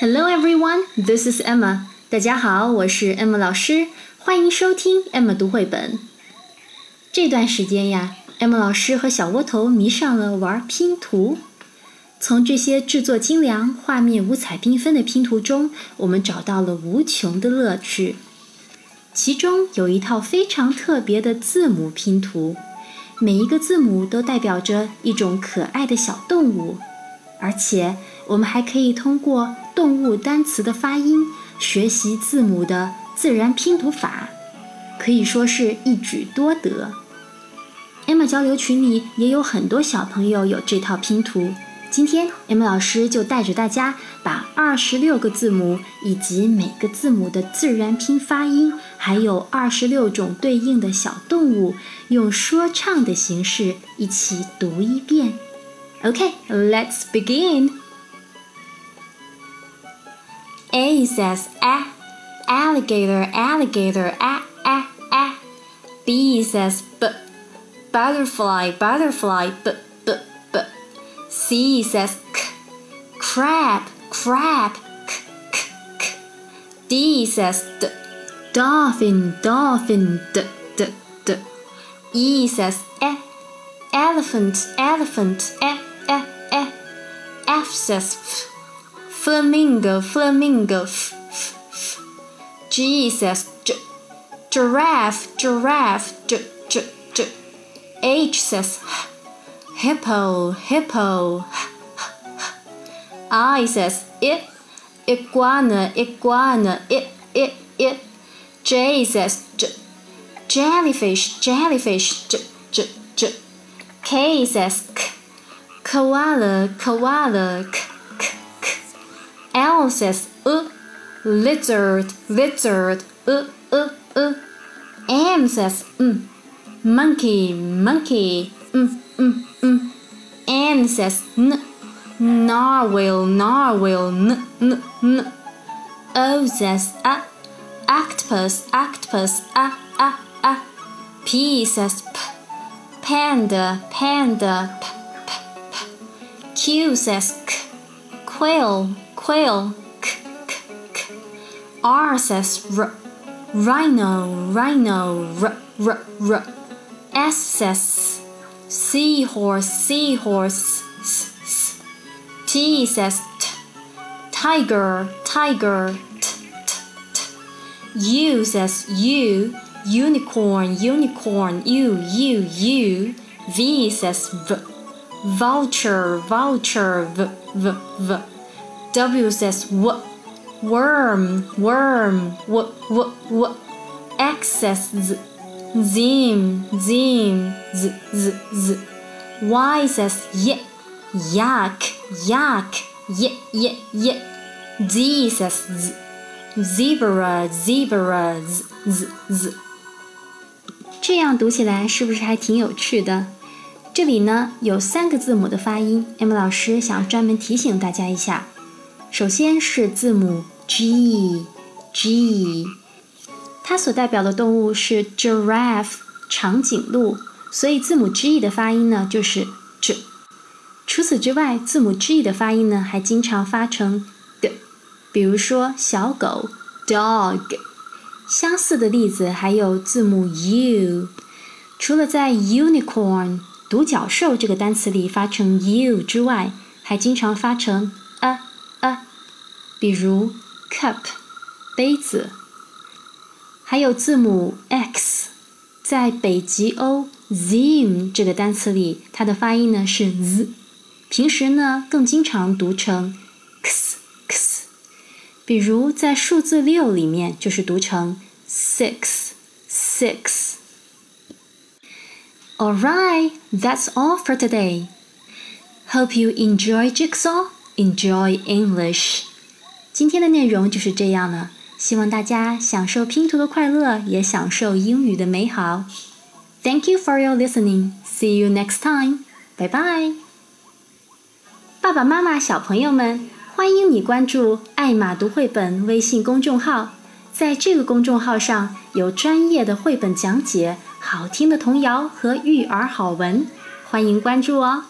Hello everyone, this is Emma. 大家好，我是 Emma 老师，欢迎收听 Emma 读绘本。这段时间呀，Emma 老师和小窝头迷上了玩拼图。从这些制作精良、画面五彩缤纷的拼图中，我们找到了无穷的乐趣。其中有一套非常特别的字母拼图，每一个字母都代表着一种可爱的小动物，而且我们还可以通过动物单词的发音学习字母的自然拼读法，可以说是一举多得。Emma 交流群里也有很多小朋友有这套拼图。今天 Emma 老师就带着大家把二十六个字母以及每个字母的自然拼发音，还有二十六种对应的小动物，用说唱的形式一起读一遍。OK，let's begin. A says a, alligator, alligator, a, a, a. B says b, butterfly, butterfly, b. C says k, crab, crab, k, k, k. D says d, dolphin, dolphin, d, d, d. E says e, elephant, elephant, e, e, e. F says f, flamingo, flamingo, f, f, f. Says j, giraffe, giraffe, j, j, j. H says h, hippo, hippo. I says it, iguana, iguana, it, it, it. J says j, jellyfish, jellyfish, j, j, j. K says k, koala, koala, k. L says uh, lizard, lizard, uh, uh, uh. M says mm, monkey, monkey, mm, mm, mm. N says n, narwhal, narwhal, n, n, n. O says a, octopus, octopus, a, a, a. P says p, panda, panda, p, p, p. Q says k, quail, quail, k, k, k. R says r, rhino, rhino, r, r, r. S says seahorse, seahorse. S, s. T says t, tiger, tiger. T, t, t. U says u, unicorn, unicorn. U, u, u. V says v, vulture, vulture. V, v, v. W says w, worm, worm, w, w, w. X says z, zim, zim, z, z, z. Y says y, yak, yak, y, y, y. Z says z, zebra, zebra, z, z, z。这样读起来是不是还挺有趣的？这里呢有三个字母的发音，Emma 老师想专门提醒大家一下。首先是字母 G，G，它所代表的动物是 giraffe 长颈鹿，所以字母 G 的发音呢就是 J。除此之外，字母 G 的发音呢还经常发成 d，比如说小狗 dog。相似的例子还有字母 U，除了在 unicorn 独角兽这个单词里发成 U 之外，还经常发成 a，比如 cup 杯子。还有字母 X，在北极欧 Zim 这个单词里，它的发音呢是 Z，平时呢更经常读成 x x。比如在数字六里面就是读成 six six。Alright, that's all for today. Hope you enjoy jigsaw, enjoy English. 今天的内容就是这样了，希望大家享受拼图的快乐，也享受英语的美好。Thank you for your listening. See you next time. Bye bye. 爸爸妈妈、小朋友们，欢迎你关注“爱玛读绘本”微信公众号。在这个公众号上有专业的绘本讲解、好听的童谣和育儿好文，欢迎关注哦。